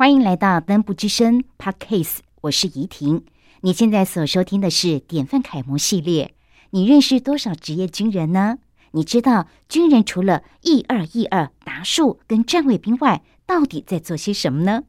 欢迎来到登不之声 Podcast，我是怡婷。你现在所收听的是典范楷模系列。你认识多少职业军人呢？你知道军人除了一二一二达数跟站卫兵外，到底在做些什么呢？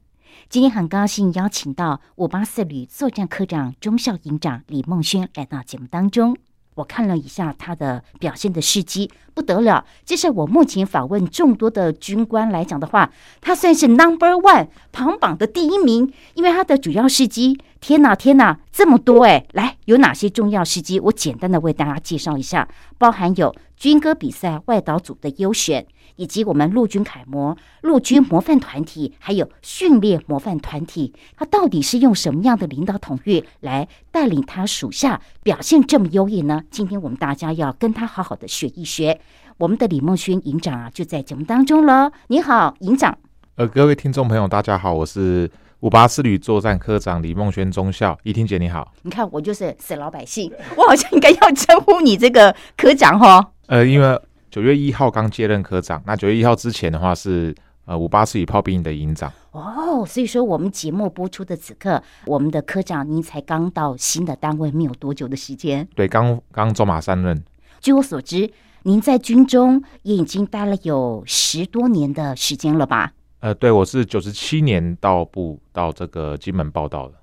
今天很高兴邀请到五八四旅作战科长、中校营长李梦轩来到节目当中。我看了一下他的表现的事迹，不得了！这是我目前访问众多的军官来讲的话，他算是 number one 榜榜的第一名，因为他的主要事迹，天哪天哪，这么多哎！来，有哪些重要事迹？我简单的为大家介绍一下，包含有军歌比赛外岛组的优选。以及我们陆军楷模、陆军模范团体，还有训练模范团体，他到底是用什么样的领导统御来带领他属下表现这么优异呢？今天我们大家要跟他好好的学一学。我们的李梦轩营长啊，就在节目当中了。你好，营长。呃，各位听众朋友，大家好，我是五八四旅作战科长李梦轩中校。怡婷姐你好。你看，我就是死老百姓，我好像应该要称呼你这个科长哈。呃，因为。九月一号刚接任科长，那九月一号之前的话是呃五八四旅炮兵营的营长。哦，所以说我们节目播出的此刻，我们的科长您才刚到新的单位，没有多久的时间。对，刚刚走马上任。据我所知，您在军中也已经待了有十多年的时间了吧？呃，对，我是九十七年到部到这个金门报道的。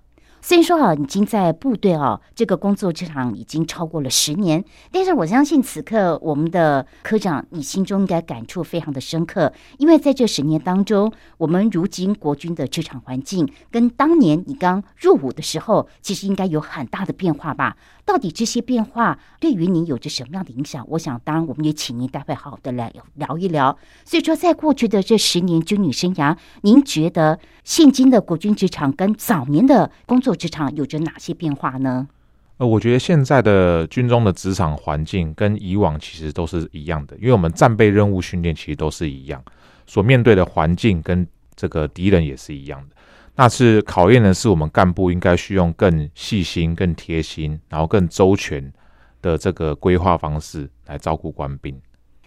虽然说啊，已经在部队啊这个工作职场已经超过了十年，但是我相信此刻我们的科长，你心中应该感触非常的深刻，因为在这十年当中，我们如今国军的职场环境跟当年你刚入伍的时候，其实应该有很大的变化吧？到底这些变化对于你有着什么样的影响？我想，当然我们也请您待会好好的来聊一聊。所以说，在过去的这十年军旅生涯，您觉得现今的国军职场跟早年的工作职场有着哪些变化呢？呃，我觉得现在的军中的职场环境跟以往其实都是一样的，因为我们战备任务训练其实都是一样，所面对的环境跟这个敌人也是一样的。那是考验的是我们干部应该需用更细心、更贴心，然后更周全的这个规划方式来照顾官兵。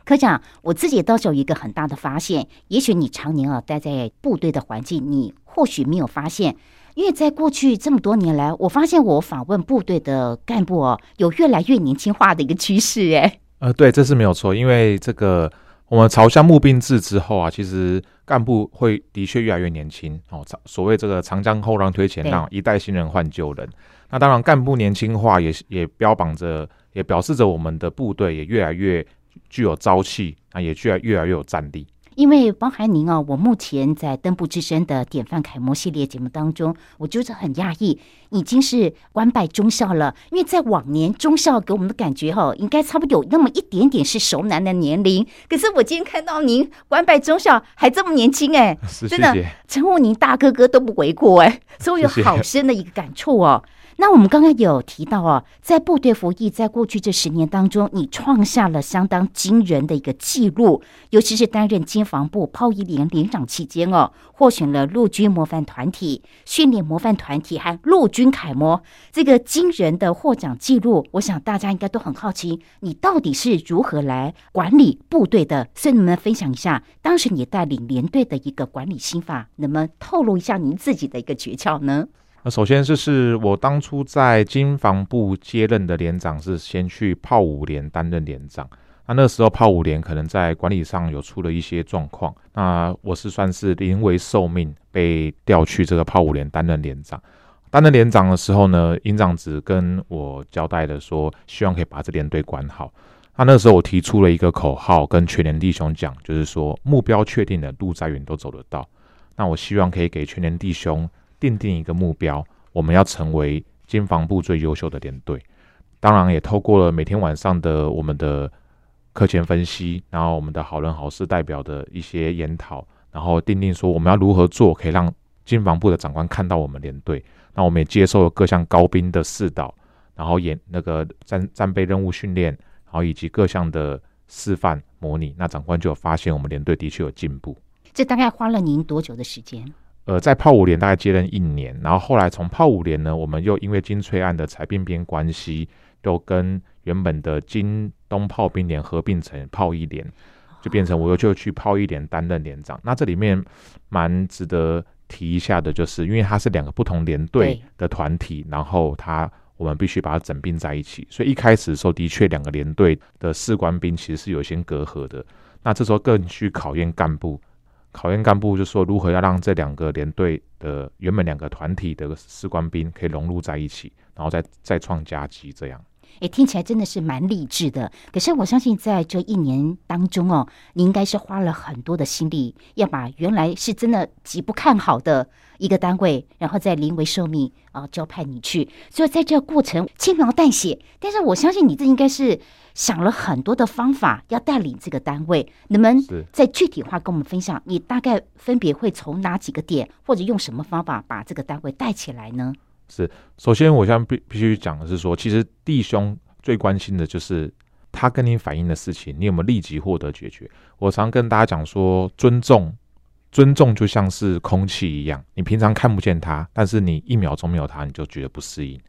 科长，我自己倒是有一个很大的发现，也许你常年啊待在部队的环境，你或许没有发现，因为在过去这么多年来，我发现我访问部队的干部哦，有越来越年轻化的一个趋势。哎，呃，对，这是没有错，因为这个。我们朝向募兵制之后啊，其实干部会的确越来越年轻哦。所谓这个长江后浪推前浪，一代新人换旧人。那当然，干部年轻化也也标榜着，也表示着我们的部队也越来越具有朝气啊，也越来越来越有战力。因为包含您哦，我目前在登部之声的典范楷模系列节目当中，我就是很讶异，已经是官拜中校了。因为在往年中校给我们的感觉哈，应该差不多有那么一点点是熟男的年龄。可是我今天看到您官拜中校还这么年轻哎，真的称呼您大哥哥都不为过哎，所以我有好深的一个感触哦。那我们刚刚有提到哦，在部队服役，在过去这十年当中，你创下了相当惊人的一个记录，尤其是担任军防部炮一连连长期间哦，获选了陆军模范团体、训练模范团体和陆军楷模，这个惊人的获奖记录，我想大家应该都很好奇，你到底是如何来管理部队的？所以能不能分享一下当时你带领连队的一个管理心法？能不能透露一下您自己的一个诀窍呢？那首先就是我当初在军防部接任的连长，是先去炮五连担任连长。那那时候炮五连可能在管理上有出了一些状况，那我是算是临危受命被调去这个炮五连担任连长。担任连长的时候呢，营长只跟我交代的说，希望可以把这连队管好。那那时候我提出了一个口号，跟全连弟兄讲，就是说目标确定的路再远都走得到。那我希望可以给全连弟兄。定定一个目标，我们要成为军防部最优秀的连队。当然，也透过了每天晚上的我们的课前分析，然后我们的好人好事代表的一些研讨，然后定定说我们要如何做，可以让军防部的长官看到我们连队。那我们也接受了各项高兵的示导，然后演那个战战备任务训练，然后以及各项的示范模拟。那长官就有发现我们连队的确有进步。这大概花了您多久的时间？呃，在炮五连大概接任一年，然后后来从炮五连呢，我们又因为金翠案的裁兵编关系，又跟原本的金东炮兵连合并成炮一连，就变成我又就去炮一连担任连长。那这里面蛮值得提一下的，就是因为它是两个不同连队的团体，然后它我们必须把它整并在一起，所以一开始的时候，的确两个连队的士官兵其实是有些隔阂的。那这时候更去考验干部，考验干部就说如何要让这两个连队的原本两个团体的士官兵可以融入在一起，然后再再创佳绩这样。哎，听起来真的是蛮励志的。可是我相信，在这一年当中哦，你应该是花了很多的心力，要把原来是真的极不看好的一个单位，然后再临危受命啊，交派你去。所以在这个过程轻描淡写，但是我相信你这应该是想了很多的方法要带领这个单位。能不能再具体化跟我们分享？你大概分别会从哪几个点，或者用什么方法把这个单位带起来呢？是，首先我想必必须讲的是说，其实弟兄最关心的就是他跟你反映的事情，你有没有立即获得解决？我常跟大家讲说，尊重，尊重就像是空气一样，你平常看不见它，但是你一秒钟没有它，你就觉得不适应。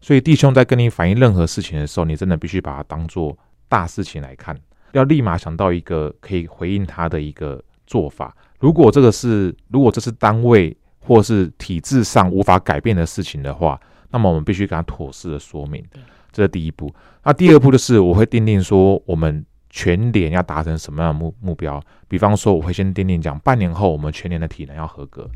所以弟兄在跟你反映任何事情的时候，你真的必须把它当做大事情来看，要立马想到一个可以回应他的一个做法。如果这个是，如果这是单位。或是体制上无法改变的事情的话，那么我们必须给他妥适的说明，这是第一步。那第二步就是我会定定说，我们全年要达成什么样的目目标。比方说，我会先定定讲，半年后我们全年的体能要合格，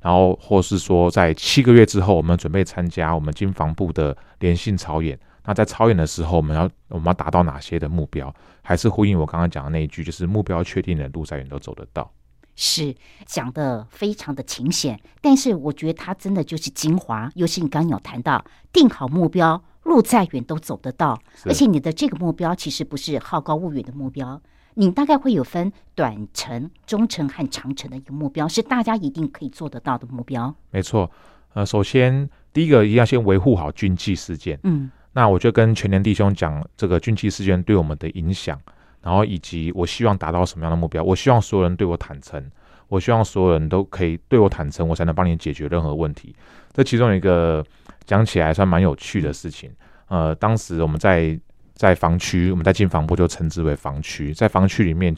然后或是说在七个月之后，我们准备参加我们经防部的连性操演。那在操演的时候，我们要我们要达到哪些的目标？还是呼应我刚刚讲的那一句，就是目标确定的路在远都走得到。是讲的非常的清显，但是我觉得它真的就是精华。尤其你刚刚有谈到，定好目标，路再远都走得到。而且你的这个目标其实不是好高骛远的目标，你大概会有分短程、中程和长程的一个目标，是大家一定可以做得到的目标。没错，呃，首先第一个一定要先维护好军纪事件。嗯，那我就跟全年弟兄讲这个军纪事件对我们的影响。然后以及我希望达到什么样的目标？我希望所有人对我坦诚，我希望所有人都可以对我坦诚，我才能帮你解决任何问题。这其中一个讲起来算蛮有趣的事情。呃，当时我们在在防区，我们在进防部就称之为防区，在防区里面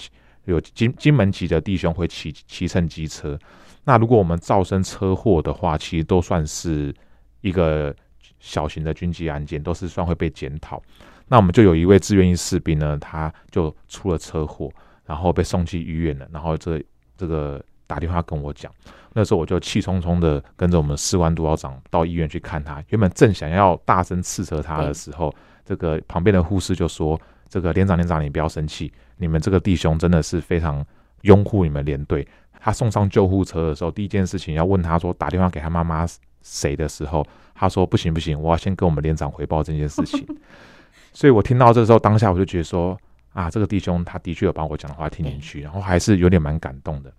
有金金门籍的弟兄会骑骑乘机车。那如果我们造成车祸的话，其实都算是一个小型的军机案件，都是算会被检讨。那我们就有一位志愿役士兵呢，他就出了车祸，然后被送去医院了。然后这这个打电话跟我讲，那时候我就气冲冲的跟着我们士官督导长到医院去看他。原本正想要大声斥责他的时候，这个旁边的护士就说：“这个连长连长，你不要生气，你们这个弟兄真的是非常拥护你们连队。”他送上救护车的时候，第一件事情要问他说打电话给他妈妈谁的时候，他说：“不行不行，我要先跟我们连长回报这件事情。”所以我听到这时候，当下我就觉得说啊，这个弟兄他的确有把我讲的话听进去，然后还是有点蛮感动的。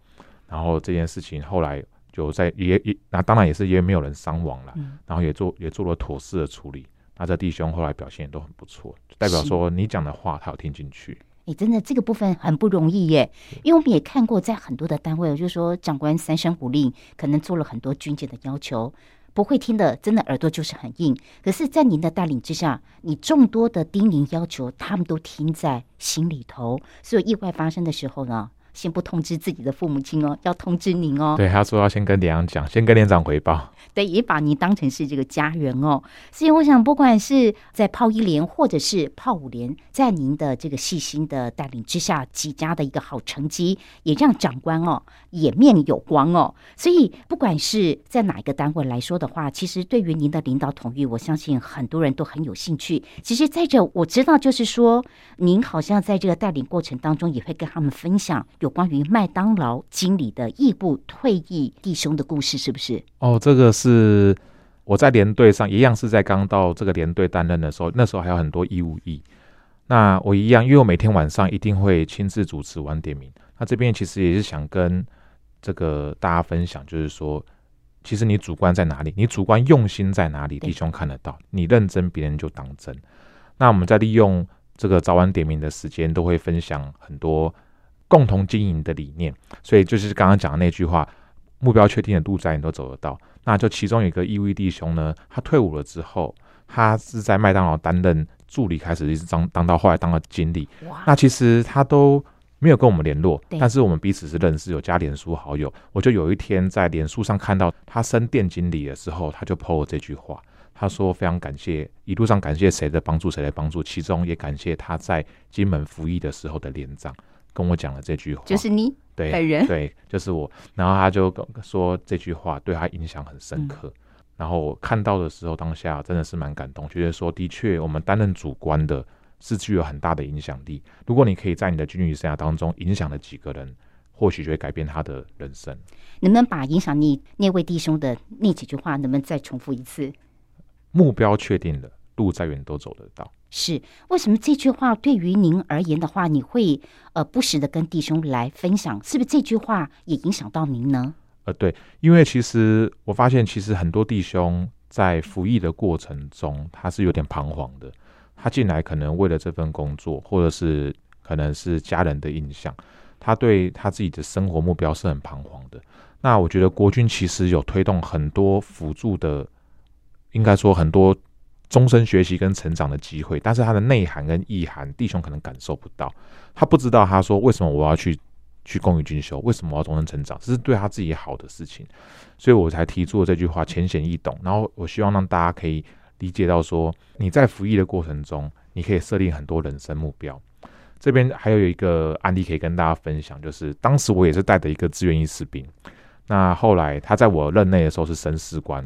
然后这件事情后来就在也也那当然也是因为没有人伤亡了，然后也做也做了妥适的处理。那这弟兄后来表现也都很不错，代表说你讲的话他有听进去。哎，真的这个部分很不容易耶，因为我们也看过在很多的单位，就是说长官三声鼓令，可能做了很多军阶的要求。不会听的，真的耳朵就是很硬。可是，在您的带领之下，你众多的叮咛要求，他们都听在心里头。所以，意外发生的时候呢？先不通知自己的父母亲哦，要通知您哦。对，他说要先跟连长讲，先跟连长回报。对，也把你当成是这个家人哦。所以，我想，不管是在炮一连或者是炮五连，在您的这个细心的带领之下，几家的一个好成绩，也让长官哦也面有光哦。所以，不管是在哪一个单位来说的话，其实对于您的领导统御，我相信很多人都很有兴趣。其实，在这我知道，就是说，您好像在这个带领过程当中，也会跟他们分享。有关于麦当劳经理的义部退役弟兄的故事，是不是？哦，这个是我在连队上一样是在刚到这个连队担任的时候，那时候还有很多义务役。那我一样，因为我每天晚上一定会亲自主持晚点名。那这边其实也是想跟这个大家分享，就是说，其实你主观在哪里，你主观用心在哪里，弟兄看得到。你认真，别人就当真。那我们在利用这个早晚点名的时间，都会分享很多。共同经营的理念，所以就是刚刚讲的那句话，目标确定的路在你都走得到。那就其中有一个 EV 弟兄呢，他退伍了之后，他是在麦当劳担任助理，开始一直当当到后来当了经理。那其实他都没有跟我们联络，但是我们彼此是认识，有加脸书好友。我就有一天在脸书上看到他升店经理的时候，他就 po 了这句话，他说非常感谢一路上感谢谁的帮助，谁的帮助，其中也感谢他在金门服役的时候的连长跟我讲了这句话，就是你对本人对，就是我。然后他就跟说这句话对他影响很深刻。嗯然后我看到的时候，当下真的是蛮感动，觉得说的确，我们担任主观的是具有很大的影响力。如果你可以在你的军旅生涯当中影响了几个人，或许就会改变他的人生。能不能把影响你那位弟兄的那几句话，能不能再重复一次？目标确定了，路再远都走得到。是为什么这句话对于您而言的话，你会呃不时的跟弟兄来分享？是不是这句话也影响到您呢？呃，对，因为其实我发现，其实很多弟兄在服役的过程中，他是有点彷徨的。他进来可能为了这份工作，或者是可能是家人的印象，他对他自己的生活目标是很彷徨的。那我觉得国军其实有推动很多辅助的，应该说很多终身学习跟成长的机会，但是他的内涵跟意涵，弟兄可能感受不到。他不知道，他说为什么我要去去公益军修？为什么我要终身成长？这是对他自己好的事情，所以我才提出了这句话，浅显易懂。然后我希望让大家可以理解到说，你在服役的过程中，你可以设定很多人生目标。这边还有一个案例可以跟大家分享，就是当时我也是带的一个志愿役士兵，那后来他在我任内的时候是升士官，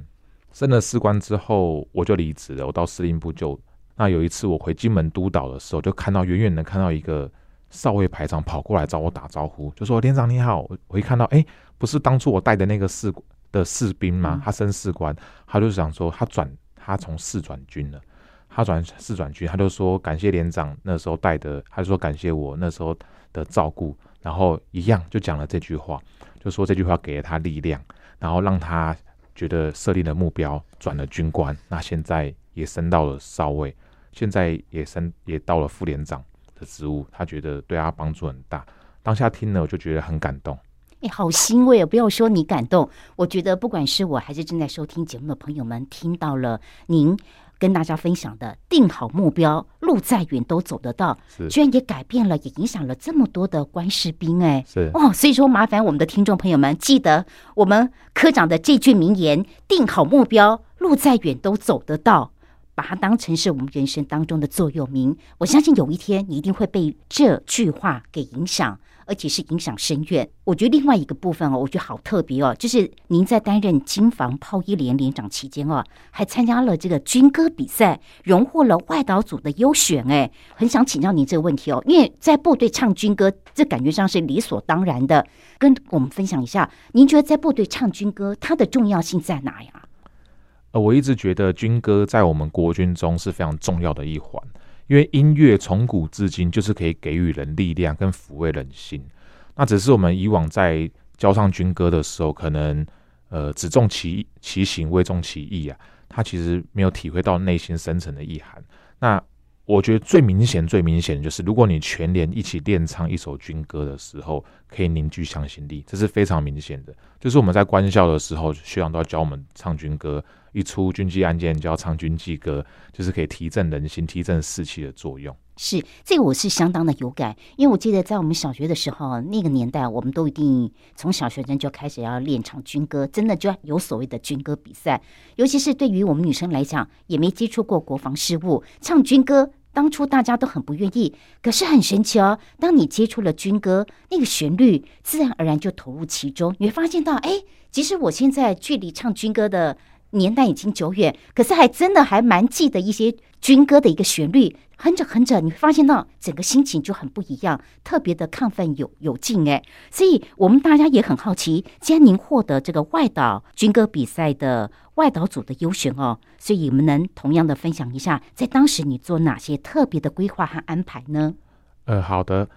升了士官之后我就离职了，我到司令部就。那有一次我回金门督导的时候，就看到远远的看到一个少尉排长跑过来找我打招呼，就说：“连长你好。”我我一看到，哎、不是当初我带的那个士的士兵吗嗯？他升士官，他就想说他转他从士转军了，他转士转军，他就说感谢连长那时候带的，他就说感谢我那时候的照顾，然后一样就讲了这句话，就说这句话给了他力量，然后让他觉得设立了目标转了军官，那现在也升到了少尉，现在也升也到了副连长的职务，他觉得对他帮助很大。当下听了我就觉得很感动。哎，好欣慰哦！不要说你感动，我觉得不管是我还是正在收听节目的朋友们，听到了您跟大家分享的“定好目标，路再远都走得到”，居然也改变了，也影响了这么多的官士兵哎。是哦，所以说麻烦我们的听众朋友们记得我们科长的这句名言：“定好目标，路再远都走得到。”把它当成是我们人生当中的座右铭。我相信有一天你一定会被这句话给影响，而且是影响深远。我觉得另外一个部分哦，我觉得好特别哦，就是您在担任金防炮一连连长期间哦，还参加了这个军歌比赛，荣获了外岛组的优选。哎，很想请教您这个问题哦，因为在部队唱军歌，这感觉上是理所当然的。跟我们分享一下，您觉得在部队唱军歌，它的重要性在哪呀？呃，我一直觉得军歌在我们国军中是非常重要的一环，因为音乐从古至今就是可以给予人力量跟抚慰人心。那只是我们以往在教唱军歌的时候，可能呃只重其其形，未重其意啊，他其实没有体会到内心深层的意涵。那我觉得最明显、最明显的就是，如果你全连一起练唱一首军歌的时候，可以凝聚向心力，这是非常明显的。就是我们在官校的时候，学长都要教我们唱军歌，一出军纪案件就要唱军纪歌，就是可以提振人心、提振士气的作用。是这个，我是相当的有感，因为我记得在我们小学的时候，那个年代，我们都一定从小学生就开始要练唱军歌，真的就有所谓的军歌比赛。尤其是对于我们女生来讲，也没接触过国防事务，唱军歌，当初大家都很不愿意。可是很神奇哦，当你接触了军歌，那个旋律自然而然就投入其中，你会发现到，哎，即使我现在距离唱军歌的年代已经久远，可是还真的还蛮记得一些军歌的一个旋律。哼着哼着，你会发现到整个心情就很不一样，特别的亢奋有有劲哎。所以我们大家也很好奇，既然您获得这个外岛军歌比赛的外岛组的优选哦，所以我们能同样的分享一下，在当时你做哪些特别的规划和安排呢？呃，好的。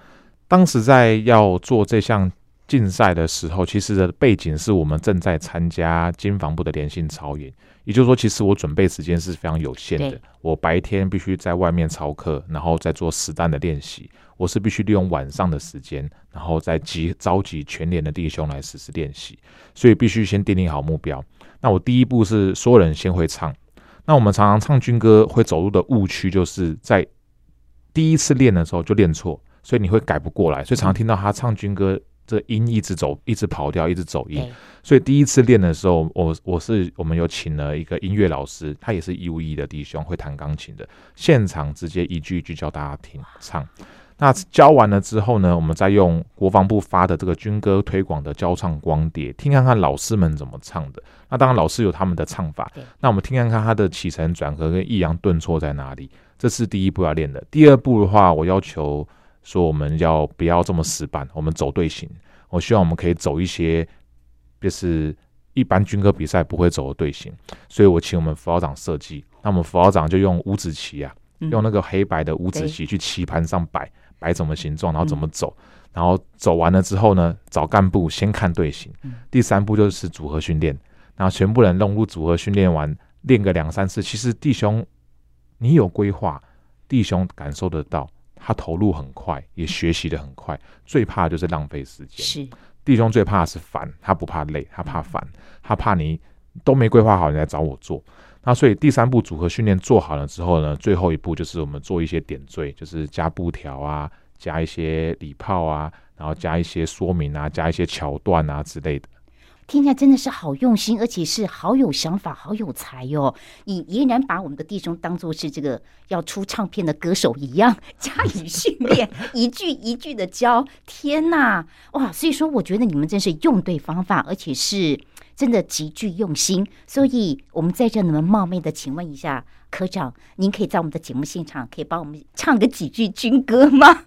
当时在要做这项竞赛的时候，其实的背景是我们正在参加经防部的联信操演，也就是说，其实我准备时间是非常有限的。我白天必须在外面操课，然后再做实弹的练习。我是必须利用晚上的时间，然后再集召集全连的弟兄来实施练习，所以必须先奠定好目标。那我第一步是所有人先会唱。那我们常常唱军歌会走入的误区，就是在第一次练的时候就练错，所以你会改不过来，所以常常听到他唱军歌，这音一直走，一直跑调，一直走音。所以第一次练的时候，我我是我们有请了一个音乐老师，他也是义务役的弟兄，会弹钢琴的，现场直接一句一句教大家听唱。那教完了之后呢，我们再用国防部发的这个军歌推广的教唱光碟，听看看老师们怎么唱的。那当然老师有他们的唱法，那我们听看看他的起承转合跟抑扬顿挫在哪里。这是第一步要练的。第二步的话，我要求说我们要不要这么死板，我们走队形。我希望我们可以走一些，就是一般军歌比赛不会走的队形。所以我请我们辅导长设计，那我们辅导长就用五子棋啊，用那个黑白的五子棋去棋盘上摆。摆什么形状，然后怎么走，然后走完了之后呢，找干部先看队形。第三步就是组合训练，然后全部人融入组合训练完，练个两三次。其实弟兄，你有规划，弟兄感受得到，他投入很快，也学习的很快。最怕就是浪费时间。是弟兄最怕是烦，他不怕累，他怕烦，他怕你都没规划好，你来找我做。那所以第三步组合训练做好了之后呢，最后一步就是我们做一些点缀，就是加布条啊，加一些礼炮啊，然后加一些说明啊，加一些桥段啊之类的。听起来真的是好用心，而且是好有想法、好有才哟！你依然把我们的弟兄当做是这个要出唱片的歌手一样加以训练，一句一句的教。天哪，哇！所以说，我觉得你们真是用对方法，而且是。真的极具用心，所以我们在这能不能冒昧的请问一下科长，您可以在我们的节目现场可以帮我们唱个几句军歌吗？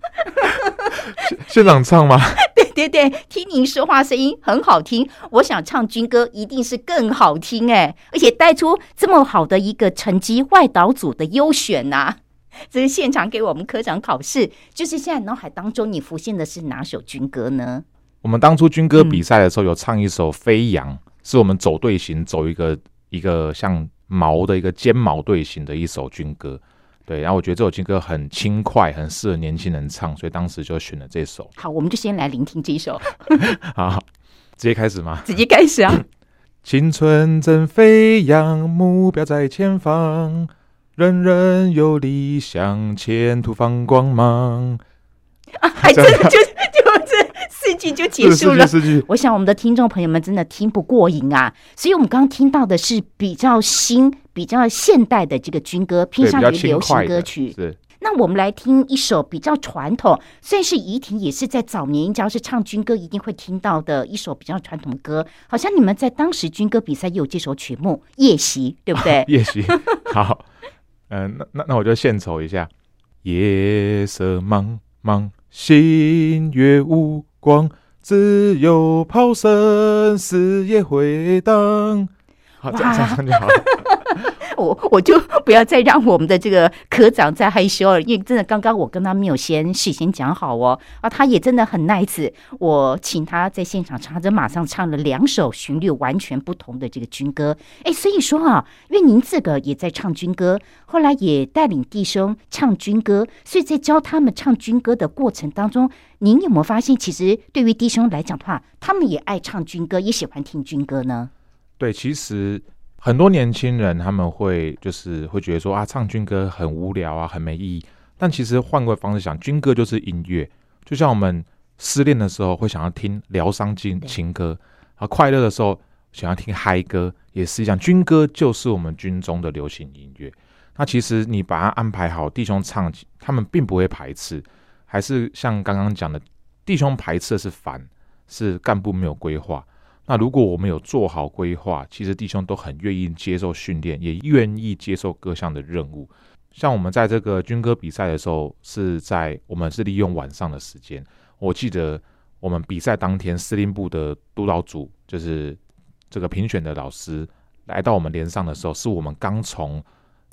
现场唱吗？对对对，听您说话声音很好听，我想唱军歌一定是更好听哎，而且带出这么好的一个成绩，外岛组的优选呐。这是现场给我们科长考试，就是现在脑海当中你浮现的是哪首军歌呢？我们当初军歌比赛的时候有唱一首《飞扬》。是我们走队形，走一个一个像毛的一个尖毛队形的一首军歌，对。然后我觉得这首军歌很轻快，很适合年轻人唱，所以当时就选了这首。好，我们就先来聆听这首。好，直接开始吗？直接开始啊！青春正飞扬，目标在前方，人人有理想，前途放光芒。啊，还真的就 就这。四句就结束了。我想我们的听众朋友们真的听不过瘾啊，所以我们刚刚听到的是比较新、比较现代的这个军歌，偏向于流行歌曲。是。那我们来听一首比较传统，算是怡婷也是在早年，只要是唱军歌一定会听到的一首比较传统的歌。好像你们在当时军歌比赛也有这首曲目《夜袭》，对不对？夜袭。好，嗯，那那那我就献丑一下：夜色茫茫，星月无。光，只有炮声四野回荡。好，这样唱就好了。我我就不要再让我们的这个科长再害羞了，因为真的刚刚我跟他没有先事先讲好哦，啊，他也真的很 nice，我请他在现场唱，他马上唱了两首旋律完全不同的这个军歌，哎，所以说啊，因为您自个也在唱军歌，后来也带领弟兄唱军歌，所以在教他们唱军歌的过程当中，您有没有发现，其实对于弟兄来讲的话，他们也爱唱军歌，也喜欢听军歌呢？对，其实。很多年轻人他们会就是会觉得说啊，唱军歌很无聊啊，很没意义。但其实换个方式想，军歌就是音乐，就像我们失恋的时候会想要听疗伤情情歌，啊，快乐的时候想要听嗨歌，也是一样。军歌就是我们军中的流行音乐。那其实你把它安排好，弟兄唱，他们并不会排斥，还是像刚刚讲的，弟兄排斥的是烦，是干部没有规划。那如果我们有做好规划，其实弟兄都很愿意接受训练，也愿意接受各项的任务。像我们在这个军歌比赛的时候，是在我们是利用晚上的时间。我记得我们比赛当天，司令部的督导组就是这个评选的老师来到我们连上的时候，是我们刚从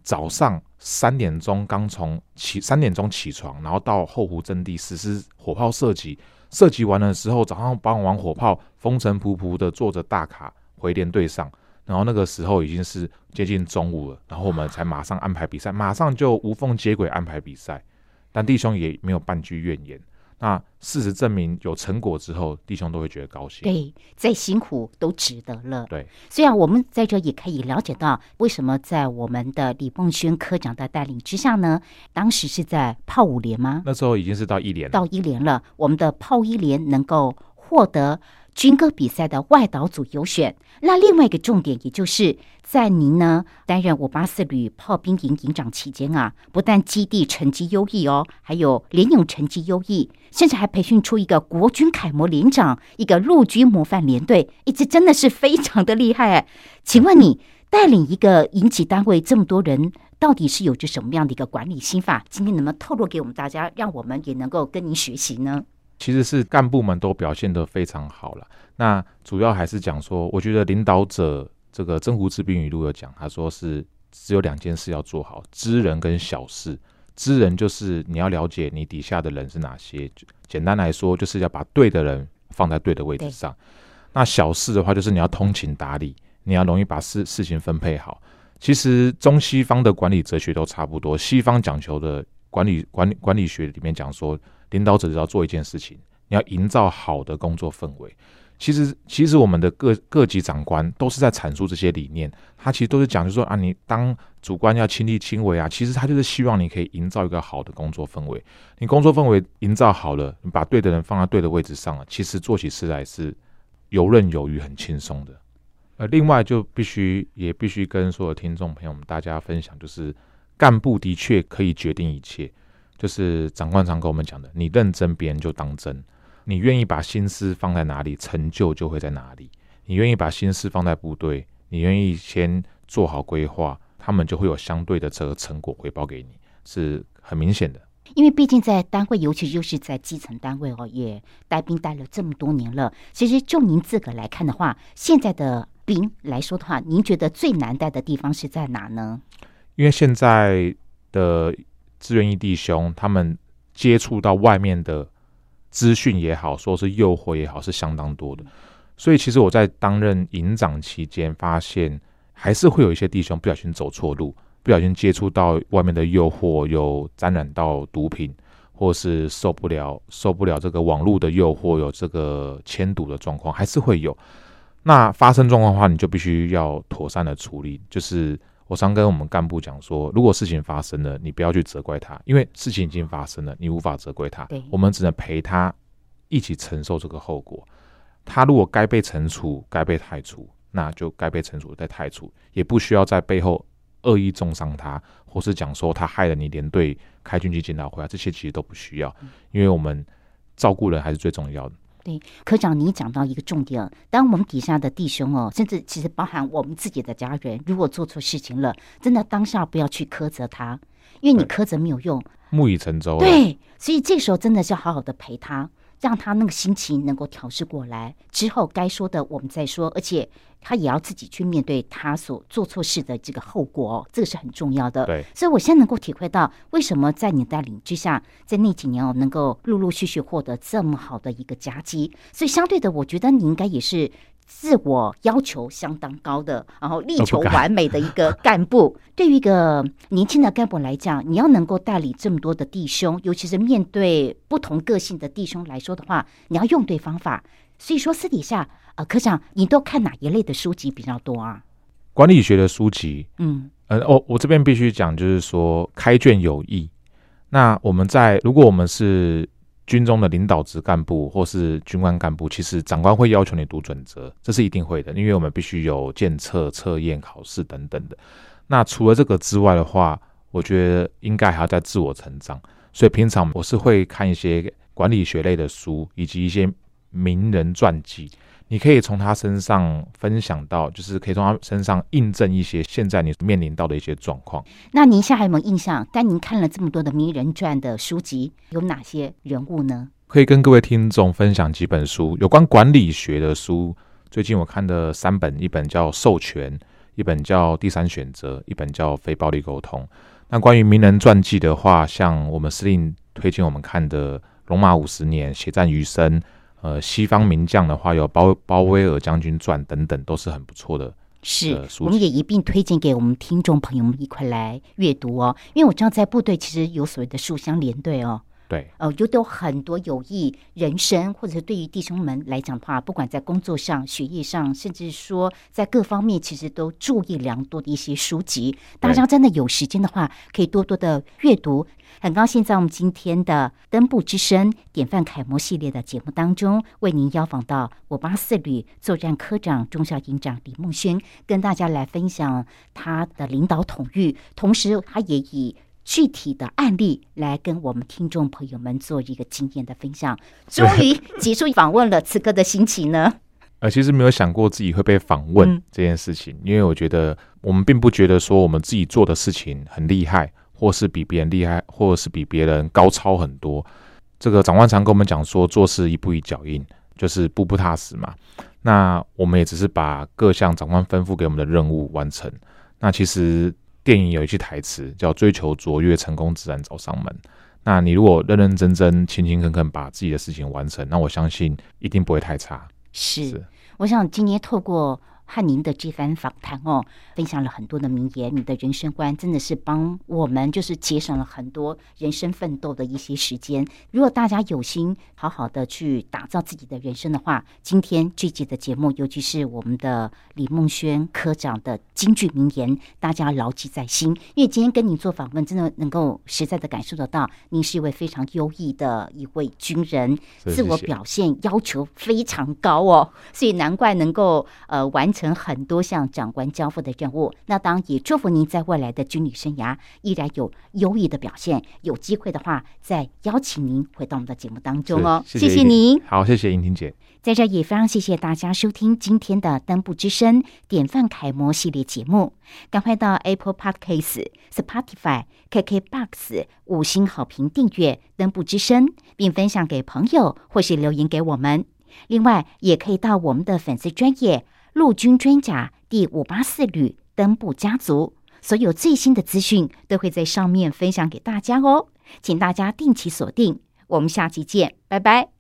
早上三点钟刚从起三点钟起床，然后到后湖阵地实施火炮射击。射击完的时候，早上傍晚火炮风尘仆仆的坐着大卡回连队上，然后那个时候已经是接近中午了，然后我们才马上安排比赛，马上就无缝接轨安排比赛。但弟兄也没有半句怨言。那事实证明有成果之后，弟兄都会觉得高兴。对，再辛苦都值得了。对，虽然我们在这也可以了解到，为什么在我们的李梦轩科长的带领之下呢？当时是在炮五连吗？那时候已经是到一连，到一连了。我们的炮一连能够获得。军歌比赛的外岛组优选，那另外一个重点，也就是在您呢担任五八四旅炮兵营营长期间啊，不但基地成绩优异哦，还有连勇成绩优异，甚至还培训出一个国军楷模连长，一个陆军模范连队，一直真的是非常的厉害。请问你带领一个营级单位这么多人，到底是有着什么样的一个管理心法？今天能不能透露给我们大家，让我们也能够跟您学习呢？其实是干部们都表现得非常好了。那主要还是讲说，我觉得领导者这个征胡治兵语录有讲，他说是只有两件事要做好：知人跟小事。知人就是你要了解你底下的人是哪些，简单来说就是要把对的人放在对的位置上。那小事的话，就是你要通情达理，你要容易把事事情分配好。其实中西方的管理哲学都差不多，西方讲求的管理管理管理学里面讲说。领导者只要做一件事情，你要营造好的工作氛围。其实，其实我们的各各级长官都是在阐述这些理念。他其实都是讲，就是说啊，你当主官要亲力亲为啊。其实他就是希望你可以营造一个好的工作氛围。你工作氛围营造好了，你把对的人放在对的位置上了，其实做起事来是游刃有余、很轻松的。呃，另外就必须也必须跟所有听众朋友们大家分享，就是干部的确可以决定一切。就是长官常跟我们讲的，你认真，别人就当真。你愿意把心思放在哪里，成就就会在哪里。你愿意把心思放在部队，你愿意先做好规划，他们就会有相对的这个成果回报给你，是很明显的。因为毕竟在单位，尤其就是在基层单位哦，也带兵带了这么多年了。其实就您自个来看的话，现在的兵来说的话，您觉得最难带的地方是在哪呢？因为现在的。志愿役弟兄，他们接触到外面的资讯也好，说是诱惑也好，是相当多的。所以，其实我在担任营长期间，发现还是会有一些弟兄不小心走错路，不小心接触到外面的诱惑，有沾染到毒品，或是受不了受不了这个网络的诱惑，有这个迁赌的状况，还是会有。那发生状况的话，你就必须要妥善的处理，就是。我常跟我们干部讲说，如果事情发生了，你不要去责怪他，因为事情已经发生了，你无法责怪他。我们只能陪他一起承受这个后果。他如果该被惩处，该被太除，那就该被惩处再太除，也不需要在背后恶意重伤他，或是讲说他害了你连队开军机检讨会啊，这些其实都不需要，因为我们照顾人还是最重要的。对，科长，你讲到一个重点，当我们底下的弟兄哦，甚至其实包含我们自己的家人，如果做错事情了，真的当下不要去苛责他，因为你苛责没有用，木已成舟。对，所以这时候真的是要好好的陪他。让他那个心情能够调试过来，之后该说的我们再说，而且他也要自己去面对他所做错事的这个后果，这个是很重要的。对，所以我现在能够体会到，为什么在你带领之下，在那几年哦，能够陆陆续续获得这么好的一个佳绩。所以相对的，我觉得你应该也是。自我要求相当高的，然后力求完美的一个 干部，对于一个年轻的干部来讲，你要能够带领这么多的弟兄，尤其是面对不同个性的弟兄来说的话，你要用对方法。所以说，私底下啊，科长，你都看哪一类的书籍比较多啊？管理学的书籍，嗯，呃，我我这边必须讲，就是说开卷有益。那我们在，如果我们是。军中的领导职干部或是军官干部，其实长官会要求你读准则，这是一定会的，因为我们必须有检测、测验、考试等等的。那除了这个之外的话，我觉得应该还要在自我成长，所以平常我是会看一些管理学类的书，以及一些名人传记。你可以从他身上分享到，就是可以从他身上印证一些现在你面临到的一些状况。那您现在还有没有印象？但您看了这么多的名人传的书籍，有哪些人物呢？可以跟各位听众分享几本书，有关管理学的书。最近我看的三本，一本叫《授权》，一本叫《第三选择》，一本叫《非暴力沟通》。那关于名人传记的话，像我们司令推荐我们看的《龙马五十年》，血战余生。呃，西方名将的话有《包包威尔将军传》等等，都是很不错的。是，我们也一并推荐给我们听众朋友们一块来阅读哦。因为我知道在部队其实有所谓的书香连队哦，对，呃，有都很多有益人生，或者是对于弟兄们来讲的话，不管在工作上、学业上，甚至说在各方面，其实都注意良多的一些书籍。大家真的有时间的话，可以多多的阅读。很高兴在我们今天的《登步之声》典范楷模系列的节目当中，为您邀访到我八四旅作战科长、中校营长李梦轩，跟大家来分享他的领导统御，同时他也以具体的案例来跟我们听众朋友们做一个经验的分享。终于结束访问了，此刻的心情呢？呃，其实没有想过自己会被访问嗯这件事情，因为我觉得我们并不觉得说我们自己做的事情很厉害，或是比别人厉害，或者是比别人高超很多。这个长官常跟我们讲说，做事一步一脚印，就是步步踏实嘛。那我们也只是把各项长官吩咐给我们的任务完成。那其实电影有一句台词叫“追求卓越，成功自然找上门”。那你如果认认真真、勤勤恳恳把自己的事情完成，那我相信一定不会太差。是是，我想今天透过和您的这番访谈哦，分享了很多的名言，你的人生观真的是帮我们就是节省了很多人生奋斗的一些时间。如果大家有心好好的去打造自己的人生的话，今天这集的节目，尤其是我们的李梦轩科长的金句名言，大家牢记在心。因为今天跟你做访问，真的能够实在的感受得到，您是一位非常优异的一位军人，自我表现要求非常高哦，所以难怪能够呃完成很多项长官交付的任务。那当然也祝福您在未来的军旅生涯依然有优异的表现。有机会的话，再邀请您回到我们的节目当中哦。是谢谢您。好，谢谢莹婷姐。在这也非常谢谢大家收听今天的《登步之声》典范楷模系列节目。赶快到 Apple Podcast、Spotify、KKBox 五星好评订阅《登步之声》，并分享给朋友或是留言给我们。另外，也可以到我们的粉丝专业陆军装甲第五八四旅登部家族，所有最新的资讯都会在上面分享给大家哦。请大家定期锁定，我们下期见，拜拜。